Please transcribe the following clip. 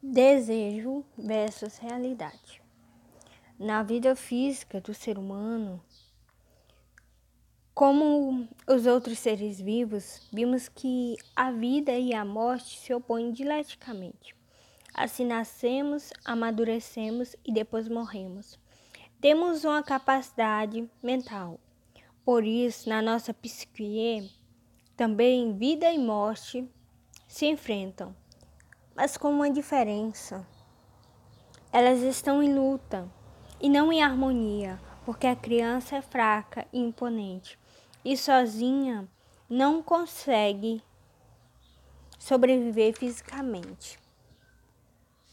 Desejo versus realidade. Na vida física do ser humano, como os outros seres vivos, vimos que a vida e a morte se opõem dialeticamente. Assim nascemos, amadurecemos e depois morremos. Temos uma capacidade mental. Por isso, na nossa psique, também vida e morte se enfrentam mas com uma diferença. Elas estão em luta e não em harmonia, porque a criança é fraca e imponente e sozinha não consegue sobreviver fisicamente.